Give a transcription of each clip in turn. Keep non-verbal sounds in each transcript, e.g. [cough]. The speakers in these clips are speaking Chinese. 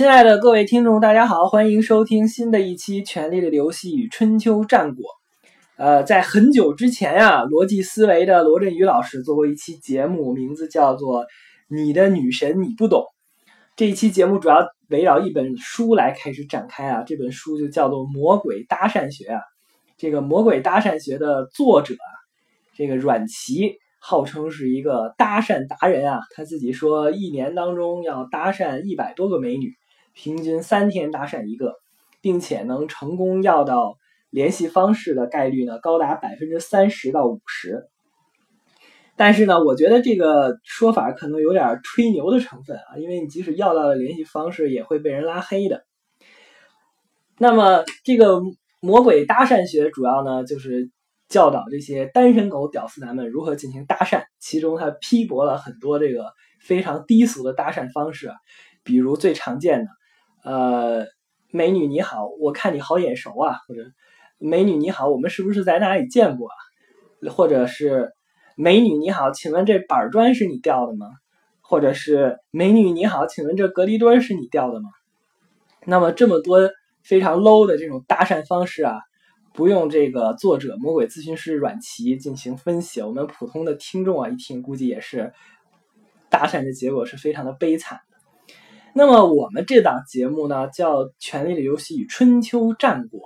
亲爱的各位听众，大家好，欢迎收听新的一期《权力的游戏与春秋战国》。呃，在很久之前呀，逻辑思维的罗振宇老师做过一期节目，名字叫做《你的女神你不懂》。这一期节目主要围绕一本书来开始展开啊，这本书就叫做《魔鬼搭讪学》啊。这个《魔鬼搭讪学》的作者啊，这个阮琦。号称是一个搭讪达人啊，他自己说一年当中要搭讪一百多个美女，平均三天搭讪一个，并且能成功要到联系方式的概率呢高达百分之三十到五十。但是呢，我觉得这个说法可能有点吹牛的成分啊，因为你即使要到了联系方式，也会被人拉黑的。那么这个魔鬼搭讪学主要呢就是。教导这些单身狗屌丝男们如何进行搭讪，其中他批驳了很多这个非常低俗的搭讪方式，比如最常见的，呃，美女你好，我看你好眼熟啊，或者美女你好，我们是不是在哪里见过啊？或者是美女你好，请问这板砖是你掉的吗？或者是美女你好，请问这隔离墩是你掉的吗？那么这么多非常 low 的这种搭讪方式啊。不用这个作者魔鬼咨询师阮琦进行分析，我们普通的听众啊一听估计也是搭讪的结果是非常的悲惨。那么我们这档节目呢叫《权力的游戏与春秋战国》，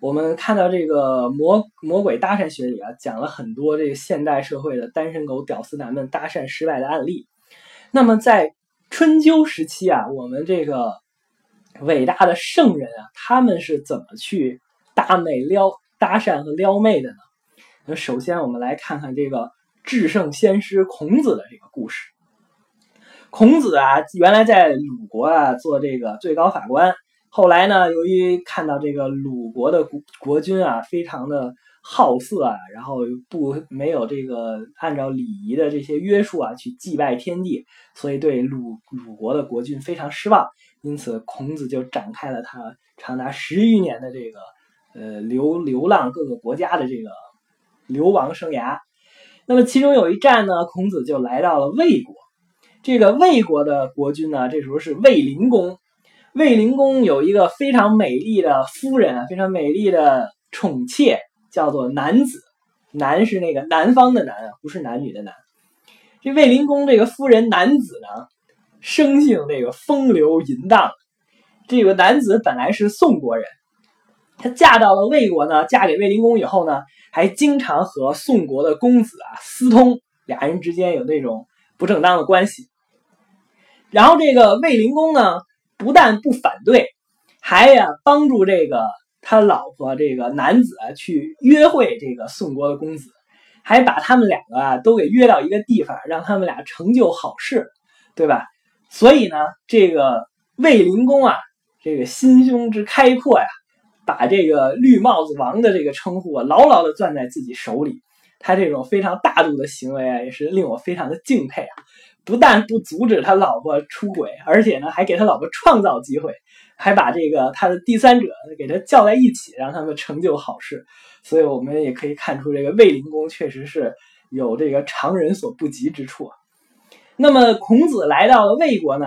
我们看到这个魔魔鬼搭讪学里啊讲了很多这个现代社会的单身狗屌丝男们搭讪失败的案例。那么在春秋时期啊，我们这个伟大的圣人啊，他们是怎么去？搭妹撩搭讪和撩妹的呢？那首先我们来看看这个至圣先师孔子的这个故事。孔子啊，原来在鲁国啊做这个最高法官，后来呢，由于看到这个鲁国的国国君啊非常的好色啊，然后不没有这个按照礼仪的这些约束啊去祭拜天地，所以对鲁鲁国的国君非常失望，因此孔子就展开了他长达十余年的这个。呃，流流浪各个国家的这个流亡生涯，那么其中有一站呢，孔子就来到了魏国。这个魏国的国君呢，这时候是魏灵公。魏灵公有一个非常美丽的夫人，非常美丽的宠妾，叫做南子。南是那个南方的南啊，不是男女的男。这魏灵公这个夫人南子呢，生性这个风流淫荡。这个男子本来是宋国人。她嫁到了魏国呢，嫁给魏灵公以后呢，还经常和宋国的公子啊私通，俩人之间有那种不正当的关系。然后这个卫灵公呢，不但不反对，还呀帮助这个他老婆这个男子去约会这个宋国的公子，还把他们两个啊都给约到一个地方，让他们俩成就好事，对吧？所以呢，这个卫灵公啊，这个心胸之开阔呀。把这个绿帽子王的这个称呼啊牢牢的攥在自己手里，他这种非常大度的行为啊，也是令我非常的敬佩啊！不但不阻止他老婆出轨，而且呢还给他老婆创造机会，还把这个他的第三者给他叫在一起，让他们成就好事。所以我们也可以看出，这个卫灵公确实是有这个常人所不及之处啊。那么孔子来到了魏国呢，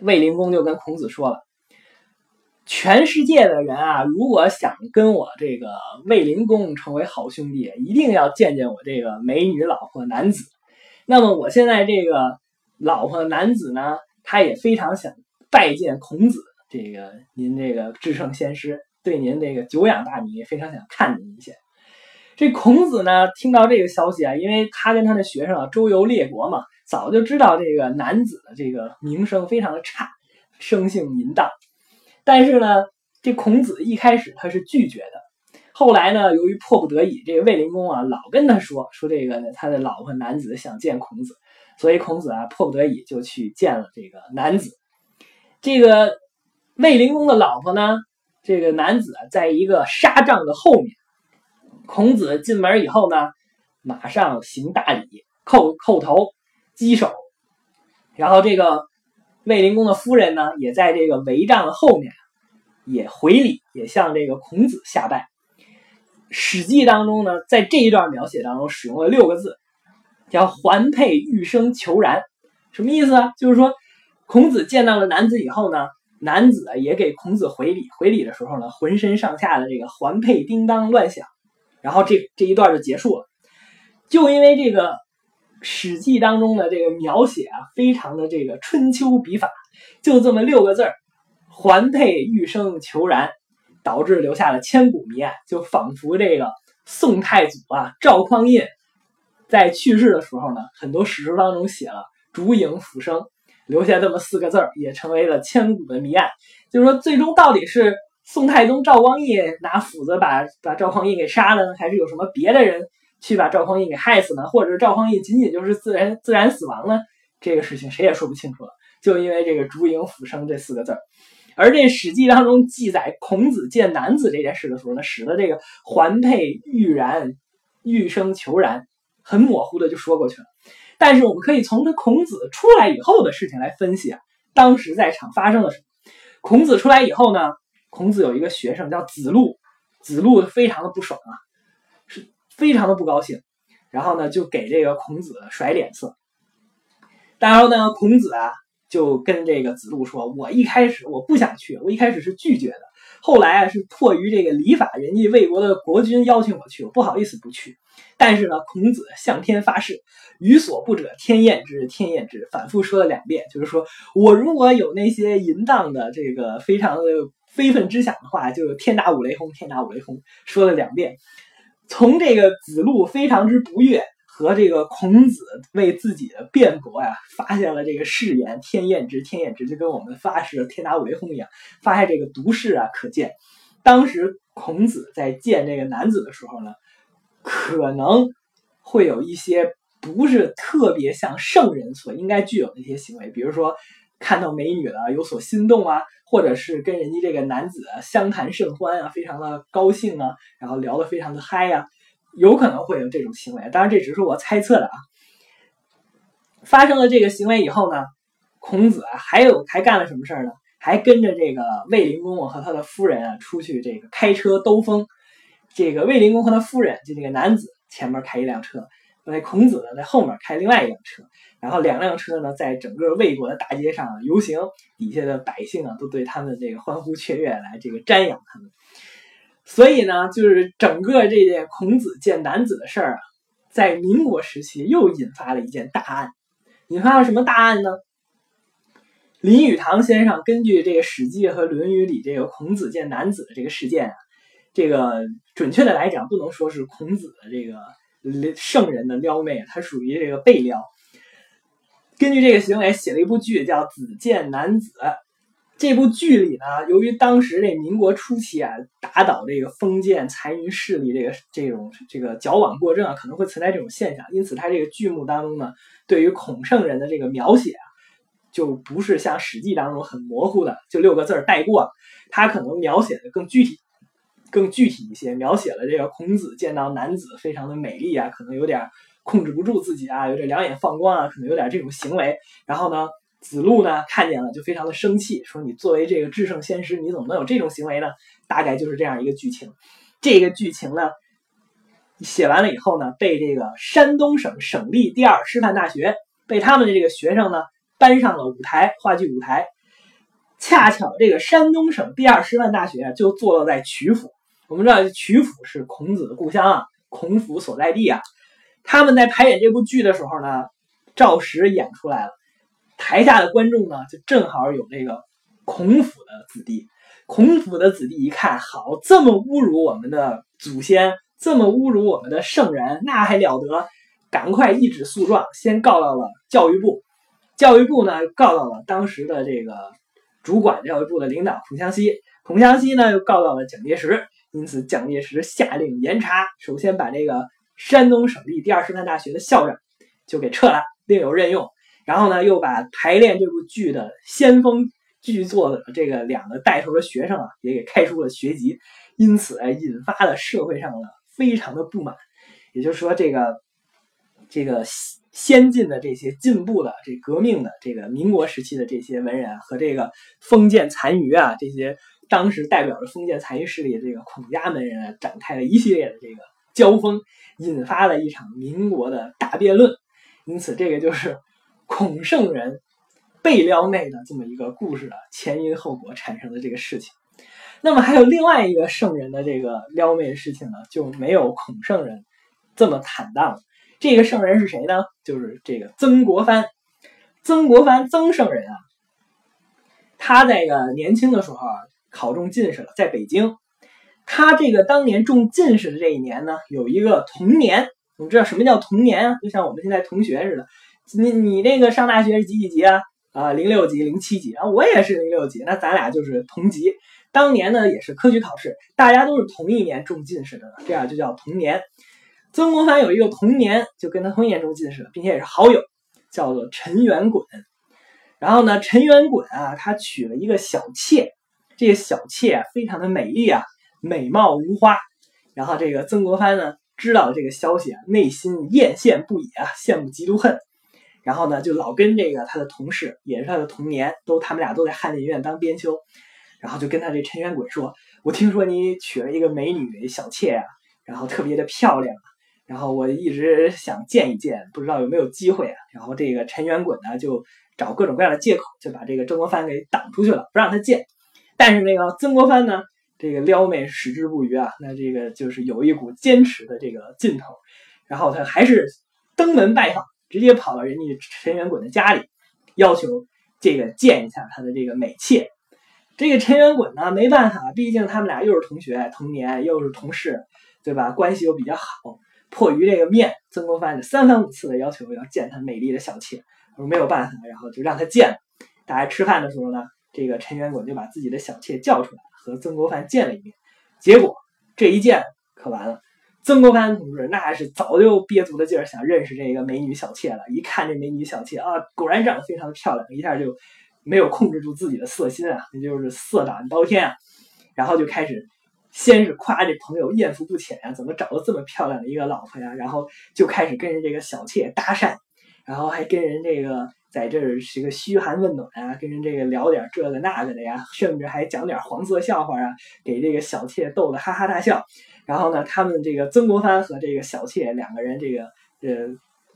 卫灵公就跟孔子说了。全世界的人啊，如果想跟我这个卫灵公成为好兄弟，一定要见见我这个美女老婆男子。那么我现在这个老婆男子呢，他也非常想拜见孔子，这个您这个至圣先师，对您这个久仰大名，也非常想看您一下。这孔子呢，听到这个消息啊，因为他跟他的学生啊周游列国嘛，早就知道这个男子的这个名声非常的差，生性淫荡。但是呢，这孔子一开始他是拒绝的，后来呢，由于迫不得已，这个卫灵公啊老跟他说说这个他的老婆男子想见孔子，所以孔子啊迫不得已就去见了这个男子。这个卫灵公的老婆呢，这个男子在一个纱帐的后面，孔子进门以后呢，马上行大礼，叩叩头，稽首，然后这个。卫灵公的夫人呢，也在这个帷帐的后面，也回礼，也向这个孔子下拜。《史记》当中呢，在这一段描写当中使用了六个字，叫“环佩玉生求然”。什么意思啊？就是说，孔子见到了男子以后呢，男子也给孔子回礼，回礼的时候呢，浑身上下的这个环佩叮当乱响，然后这这一段就结束了。就因为这个《史记》当中的这个描写啊，非常的这个春秋笔法，就这么六个字儿“环佩玉生求然”，导致留下了千古谜案，就仿佛这个宋太祖啊赵匡胤在去世的时候呢，很多史书当中写了“烛影斧声”。留下这么四个字儿，也成为了千古的谜案。就是说，最终到底是宋太宗赵光义拿斧子把把赵匡胤给杀了呢，还是有什么别的人去把赵匡胤给害死呢？或者是赵匡胤仅仅就是自然自然死亡呢？这个事情谁也说不清楚了。就因为这个“烛影斧声”这四个字儿，而这《史记》当中记载孔子见男子这件事的时候呢，使得这个“环佩玉然，玉生求然”很模糊的就说过去了。但是我们可以从他孔子出来以后的事情来分析啊，当时在场发生了什么？孔子出来以后呢，孔子有一个学生叫子路，子路非常的不爽啊，是非常的不高兴，然后呢就给这个孔子甩脸色。然后呢，孔子啊就跟这个子路说：“我一开始我不想去，我一开始是拒绝的。”后来啊，是迫于这个礼法，人家魏国的国君邀请我去，我不好意思不去。但是呢，孔子向天发誓，予所不者，天厌之，天厌之。反复说了两遍，就是说我如果有那些淫荡的这个非常的非分之想的话，就天打五雷轰，天打五雷轰。说了两遍，从这个子路非常之不悦。和这个孔子为自己的辩驳呀，发现了这个誓言“天厌之，天厌之”，就跟我们发誓“天打五雷轰”一样，发现这个毒誓啊。可见，当时孔子在见这个男子的时候呢，可能会有一些不是特别像圣人所应该具有的一些行为，比如说看到美女了有所心动啊，或者是跟人家这个男子相谈甚欢啊，非常的高兴啊，然后聊得非常的嗨呀。有可能会有这种行为，当然这只是我猜测的啊。发生了这个行为以后呢，孔子啊还有还干了什么事儿呢？还跟着这个卫灵公和他的夫人啊出去这个开车兜风。这个卫灵公和他夫人就这个男子前面开一辆车，那孔子呢在后面开另外一辆车，然后两辆车呢在整个魏国的大街上游行，底下的百姓啊都对他们这个欢呼雀跃，来这个瞻仰他们。所以呢，就是整个这件孔子见男子的事儿啊，在民国时期又引发了一件大案。引发了什么大案呢？林语堂先生根据这个《史记》和《论语》里这个孔子见男子的这个事件啊，这个准确的来讲，不能说是孔子的这个圣人的撩妹，他属于这个被撩。根据这个行为写了一部剧，叫《子见男子》。这部剧里呢，由于当时这民国初期啊，打倒这个封建残余势力，这个这种这个矫枉过正啊，可能会存在这种现象，因此他这个剧目当中呢，对于孔圣人的这个描写啊，就不是像《史记》当中很模糊的，就六个字儿带过，他可能描写的更具体、更具体一些，描写了这个孔子见到男子非常的美丽啊，可能有点控制不住自己啊，有点两眼放光啊，可能有点这种行为，然后呢。子路呢看见了就非常的生气，说：“你作为这个至圣先师，你怎么能有这种行为呢？”大概就是这样一个剧情。这个剧情呢写完了以后呢，被这个山东省省立第二师范大学被他们的这个学生呢搬上了舞台，话剧舞台。恰巧这个山东省第二师范大学就坐落在曲阜。我们知道曲阜是孔子的故乡啊，孔府所在地啊。他们在排演这部剧的时候呢，赵石演出来了。台下的观众呢，就正好有那个孔府的子弟。孔府的子弟一看，好，这么侮辱我们的祖先，这么侮辱我们的圣人，那还了得？赶快一纸诉状，先告到了教育部。教育部呢，告到了当时的这个主管教育部的领导孔祥熙。孔祥熙呢，又告到了蒋介石。因此，蒋介石下令严查，首先把这个山东省立第二师范大学的校长就给撤了，另有任用。然后呢，又把排练这部剧的先锋剧作的这个两个带头的学生啊，也给开除了学籍，因此引发了社会上的非常的不满。也就是说，这个这个先进的这些进步的这革命的这个民国时期的这些文人和这个封建残余啊，这些当时代表着封建残余势力的这个孔家门人啊，展开了一系列的这个交锋，引发了一场民国的大辩论。因此，这个就是。孔圣人被撩妹的这么一个故事的前因后果产生的这个事情。那么还有另外一个圣人的这个撩妹的事情呢，就没有孔圣人这么坦荡。这个圣人是谁呢？就是这个曾国藩。曾国藩，曾圣人啊，他在个年轻的时候啊，考中进士了，在北京。他这个当年中进士的这一年呢，有一个同年。我们知道什么叫同年啊？就像我们现在同学似的。你你那个上大学是几几级啊？啊，零六级、零七级啊，我也是零六级，那咱俩就是同级。当年呢也是科举考试，大家都是同一年中进士的，这样就叫同年。曾国藩有一个同年，就跟他同一年中进士的，并且也是好友，叫做陈元衮。然后呢，陈元衮啊，他娶了一个小妾，这个小妾非常的美丽啊，美貌如花。然后这个曾国藩呢，知道这个消息啊，内心艳羡不已啊，羡慕嫉妒恨。然后呢，就老跟这个他的同事，也是他的同年，都他们俩都在翰林院当编修。然后就跟他这陈元衮说：“我听说你娶了一个美女小妾啊，然后特别的漂亮，然后我一直想见一见，不知道有没有机会啊。”然后这个陈元衮呢，就找各种各样的借口，就把这个曾国藩给挡出去了，不让他见。但是那个曾国藩呢，这个撩妹矢志不渝啊，那这个就是有一股坚持的这个劲头。然后他还是登门拜访，直接跑到人家陈元衮的家里，要求这个见一下他的这个美妾。这个陈元衮呢，没办法，毕竟他们俩又是同学，同年又是同事，对吧？关系又比较好，迫于这个面，曾国藩就三番五次的要求要见他美丽的小妾，说没有办法，然后就让他见。大家吃饭的时候呢，这个陈元衮就把自己的小妾叫出来，和曾国藩见了一面。结果这一见可完了，曾国藩同志那是早就憋足了劲儿想认识这个美女小妾了，一看这美女小妾啊，果然长得非常的漂亮，一下就。没有控制住自己的色心啊，那就是色胆包天啊，然后就开始，先是夸这朋友艳福不浅呀，怎么找到这么漂亮的一个老婆呀，然后就开始跟人这个小妾搭讪，然后还跟人这个在这儿是个嘘寒问暖啊，跟人这个聊点这个那个的呀，甚至还讲点黄色笑话啊，给这个小妾逗得哈哈大笑。然后呢，他们这个曾国藩和这个小妾两个人这个呃。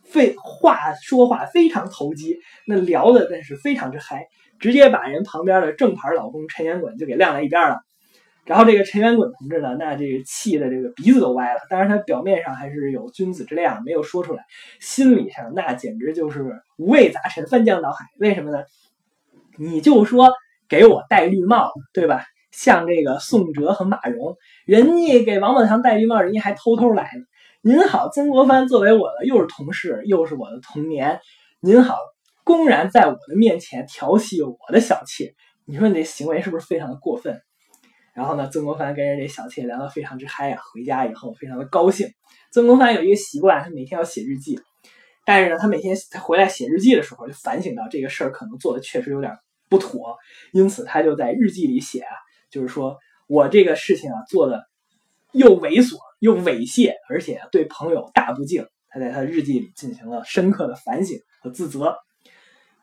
废话说话非常投机，那聊的那是非常之嗨，直接把人旁边的正牌老公陈元滚就给晾在一边了。然后这个陈元滚同志呢，那这个气的这个鼻子都歪了。当然他表面上还是有君子之量，没有说出来，心理上那简直就是五味杂陈，翻江倒海。为什么呢？你就说给我戴绿帽，对吧？像这个宋哲和马蓉，人家给王宝强戴绿帽，人家还偷偷来呢。您好，曾国藩作为我的又是同事又是我的童年，您好，公然在我的面前调戏我的小妾，你说你这行为是不是非常的过分？然后呢，曾国藩跟人这小妾聊得非常之嗨啊，回家以后非常的高兴。曾国藩有一个习惯，他每天要写日记，但是呢，他每天他回来写日记的时候，就反省到这个事儿可能做的确实有点不妥，因此他就在日记里写啊，就是说我这个事情啊做的又猥琐。又猥亵，而且对朋友大不敬。他在他日记里进行了深刻的反省和自责。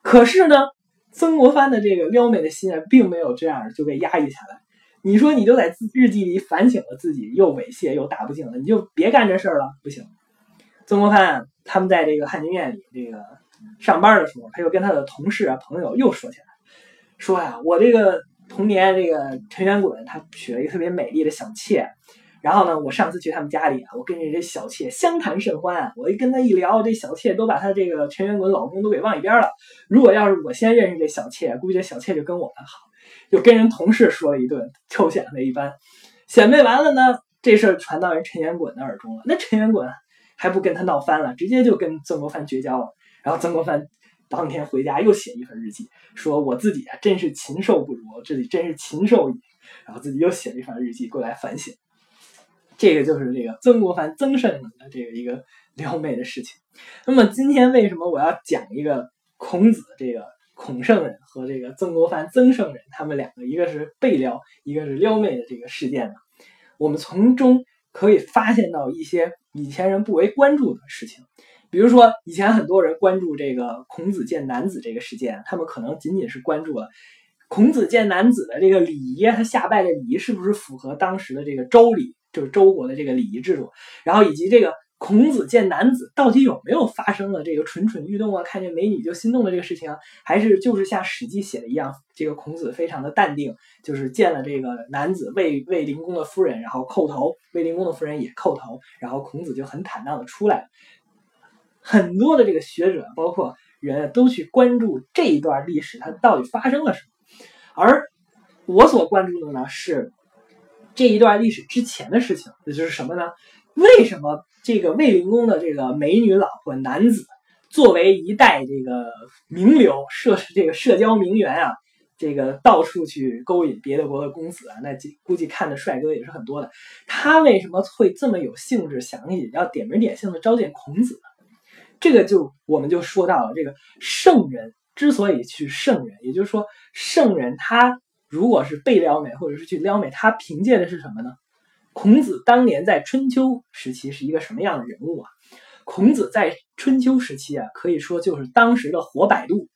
可是呢，曾国藩的这个撩妹的心啊，并没有这样就被压抑下来。你说，你就在日记里反省了自己，又猥亵又大不敬了，你就别干这事儿了，不行。曾国藩他们在这个翰林院里这个上班的时候，他又跟他的同事啊朋友又说起来，说呀，我这个童年这个陈元滚他娶了一个特别美丽的小妾。然后呢，我上次去他们家里，我跟这小妾相谈甚欢。我一跟他一聊，这小妾都把他这个陈元滚老公都给忘一边了。如果要是我先认识这小妾，估计这小妾就跟我们好，就跟人同事说了一顿，臭显摆一番。显摆完了呢，这事儿传到人陈元滚的耳中了。那陈元滚还不跟他闹翻了，直接就跟曾国藩绝交了。然后曾国藩当天回家又写一份日记，说我自己啊真是禽兽不如，自己真是禽兽矣。然后自己又写了一份日记过来反省。这个就是这个曾国藩曾圣人的这个一个 [laughs] 撩妹的事情。那么今天为什么我要讲一个孔子这个孔圣人和这个曾国藩曾圣人他们两个一个是被撩，一个是撩妹的这个事件呢？我们从中可以发现到一些以前人不为关注的事情。比如说以前很多人关注这个孔子见男子这个事件，他们可能仅仅是关注了孔子见男子的这个礼仪，他下拜的礼仪是不是符合当时的这个周礼。就是周国的这个礼仪制度，然后以及这个孔子见男子到底有没有发生了这个蠢蠢欲动啊，看见美女就心动的这个事情？还是就是像《史记》写的一样，这个孔子非常的淡定，就是见了这个男子卫卫灵公的夫人，然后叩头，卫灵公的夫人也叩头，然后孔子就很坦荡的出来。很多的这个学者，包括人都去关注这一段历史，它到底发生了什么？而我所关注的呢，是这一段历史之前的事情，也就是什么呢？为什么这个卫灵公的这个美女老婆男子，作为一代这个名流社这个社交名媛啊，这个到处去勾引别的国的公子啊，那估计看的帅哥也是很多的。他为什么会这么有兴致，想要点名点姓的召见孔子呢？这个就我们就说到了，这个圣人之所以去圣人，也就是说圣人他如果是被撩妹或者是去撩妹，他凭借的是什么呢？孔子当年在春秋时期是一个什么样的人物啊？孔子在春秋时期啊，可以说就是当时的活百度。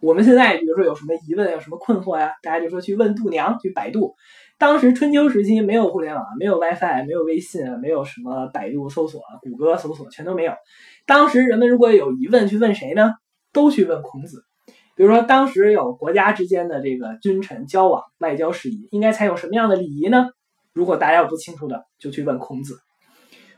我们现在比如说有什么疑问、有什么困惑呀，大家就说去问度娘，去百度。当时春秋时期没有互联网，没有 WiFi，没有微信，没有什么百度搜索、谷歌搜索，全都没有。当时人们如果有疑问，去问谁呢？都去问孔子。比如说当时有国家之间的这个君臣交往、外交事宜，应该采用什么样的礼仪呢？如果大家有不清楚的，就去问孔子。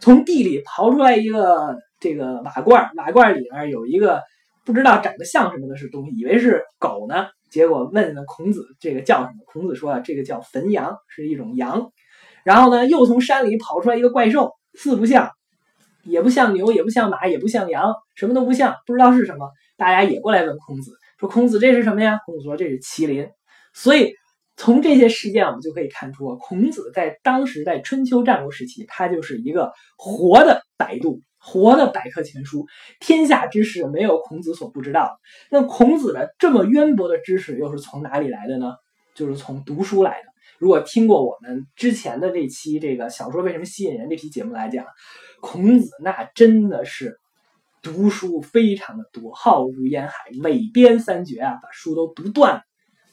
从地里刨出来一个这个瓦罐，瓦罐里面有一个不知道长得像什么的是东西，以为是狗呢。结果问了孔子，这个叫什么？孔子说啊，这个叫汾羊，是一种羊。然后呢，又从山里跑出来一个怪兽，四不像，也不像牛，也不像马，也不像羊，什么都不像，不知道是什么。大家也过来问孔子，说孔子这是什么呀？孔子说这是麒麟。所以。从这些事件，我们就可以看出，孔子在当时在春秋战国时期，他就是一个活的百度，活的百科全书，天下知识没有孔子所不知道。那孔子的这么渊博的知识又是从哪里来的呢？就是从读书来的。如果听过我们之前的这期这个小说为什么吸引人这期节目来讲，孔子那真的是读书非常的多，浩如烟海，韦编三绝啊，把书都读断。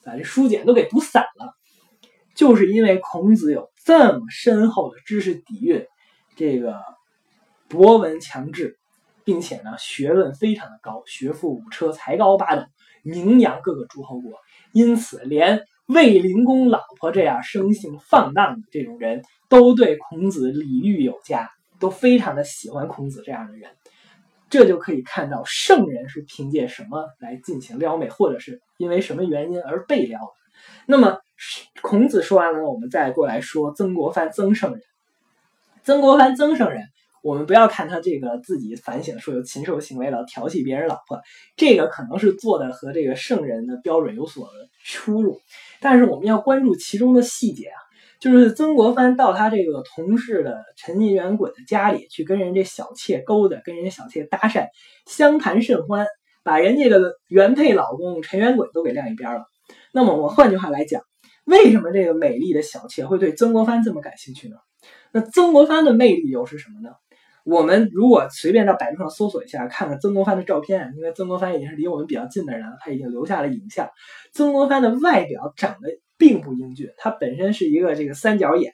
把这书简都给读散了，就是因为孔子有这么深厚的知识底蕴，这个博闻强志，并且呢学问非常的高，学富五车，才高八斗，名扬各个诸侯国。因此，连卫灵公老婆这样生性放荡的这种人都对孔子礼遇有加，都非常的喜欢孔子这样的人。这就可以看到圣人是凭借什么来进行撩妹，或者是因为什么原因而被撩的。那么孔子说完了，我们再过来说曾国藩曾圣人。曾国藩曾圣人，我们不要看他这个自己反省说有禽兽行为了，调戏别人老婆，这个可能是做的和这个圣人的标准有所出入，但是我们要关注其中的细节啊。就是曾国藩到他这个同事的陈元滚的家里去跟人家小妾勾搭，跟人家小妾搭讪，相谈甚欢，把人家的原配老公陈元滚都给晾一边了。那么我换句话来讲，为什么这个美丽的小妾会对曾国藩这么感兴趣呢？那曾国藩的魅力又是什么呢？我们如果随便到百度上搜索一下，看看曾国藩的照片，因为曾国藩已经是离我们比较近的人了，他已经留下了影像。曾国藩的外表长得。并不英俊，他本身是一个这个三角眼，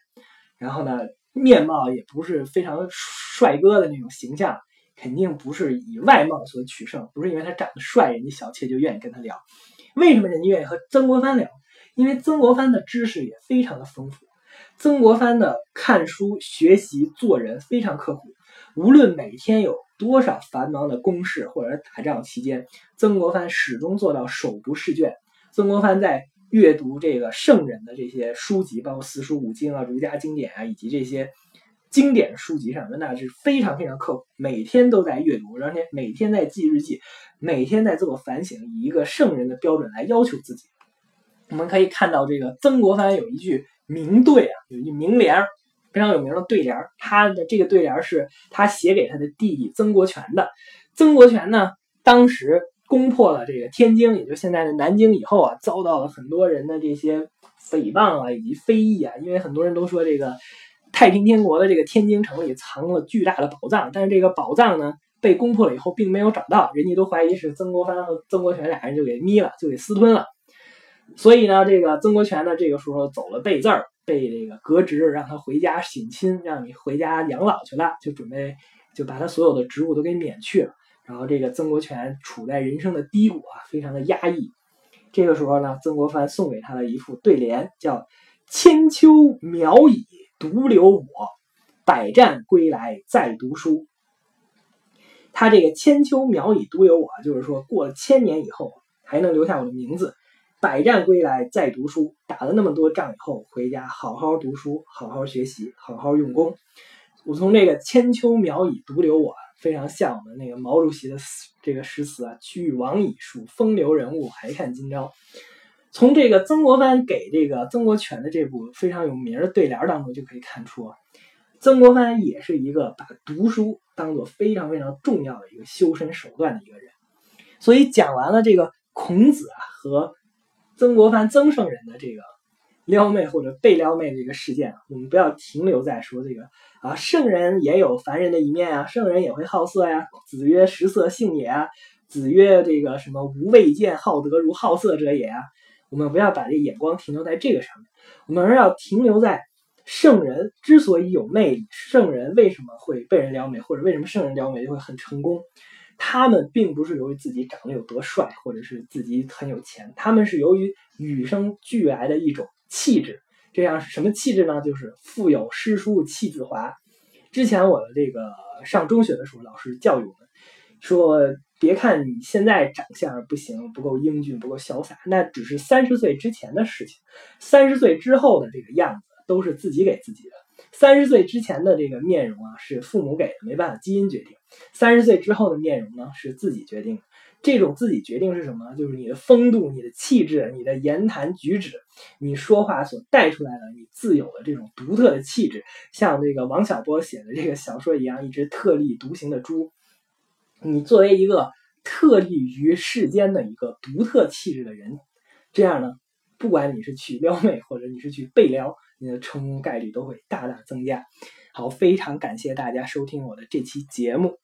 然后呢，面貌也不是非常帅哥的那种形象，肯定不是以外貌所取胜，不是因为他长得帅，人家小妾就愿意跟他聊。为什么人家愿意和曾国藩聊？因为曾国藩的知识也非常的丰富，曾国藩的看书学习做人非常刻苦，无论每天有多少繁忙的公事或者打仗期间，曾国藩始终做到手不释卷。曾国藩在。阅读这个圣人的这些书籍，包括四书五经啊、儒家经典啊，以及这些经典书籍上，那是非常非常刻苦，每天都在阅读，而且每天在记日记，每天在自我反省，以一个圣人的标准来要求自己。我们可以看到，这个曾国藩有一句名对啊，有一句名联，非常有名的对联。他的这个对联是他写给他的弟弟曾国荃的。曾国荃呢，当时。攻破了这个天津，也就现在的南京以后啊，遭到了很多人的这些诽谤啊，以及非议啊。因为很多人都说这个太平天国的这个天津城里藏了巨大的宝藏，但是这个宝藏呢被攻破了以后，并没有找到，人家都怀疑是曾国藩和曾国荃俩人就给眯了，就给私吞了。所以呢，这个曾国荃呢，这个时候走了背字儿，被这个革职，让他回家省亲，让你回家养老去了，就准备就把他所有的职务都给免去了。然后这个曾国荃处在人生的低谷啊，非常的压抑。这个时候呢，曾国藩送给他了一副对联，叫“千秋渺矣独留我，百战归来再读书”。他这个“千秋渺矣独留我”，就是说过了千年以后还能留下我的名字，“百战归来再读书”，打了那么多仗以后回家好好读书，好好学习，好好用功。我从这个“千秋苗矣独留我”。非常像我们那个毛主席的这个诗词啊，“俱往矣，数风流人物，还看今朝。”从这个曾国藩给这个曾国荃的这部非常有名的对联当中就可以看出，曾国藩也是一个把读书当做非常非常重要的一个修身手段的一个人。所以讲完了这个孔子啊和曾国藩曾圣人的这个。撩妹或者被撩妹的这个事件，我们不要停留在说这个啊，圣人也有凡人的一面啊，圣人也会好色呀。子曰：“食色，性也。”啊。子曰：“这个什么无未见好德如好色者也。”啊。我们不要把这眼光停留在这个上面，我们而要停留在圣人之所以有魅力，圣人为什么会被人撩妹，或者为什么圣人撩妹就会很成功？他们并不是由于自己长得有多帅，或者是自己很有钱，他们是由于与生俱来的一种。气质，这样什么气质呢？就是腹有诗书气自华。之前我的这个上中学的时候，老师教育我们说，别看你现在长相不行，不够英俊，不够潇洒，那只是三十岁之前的事情。三十岁之后的这个样子，都是自己给自己的。三十岁之前的这个面容啊，是父母给的，没办法，基因决定。三十岁之后的面容呢，是自己决定。这种自己决定是什么？就是你的风度、你的气质、你的言谈举止，你说话所带出来的你自有的这种独特的气质，像这个王小波写的这个小说一样，一只特立独行的猪。你作为一个特立于世间的一个独特气质的人，这样呢，不管你是去撩妹或者你是去被撩，你的成功概率都会大大增加。好，非常感谢大家收听我的这期节目。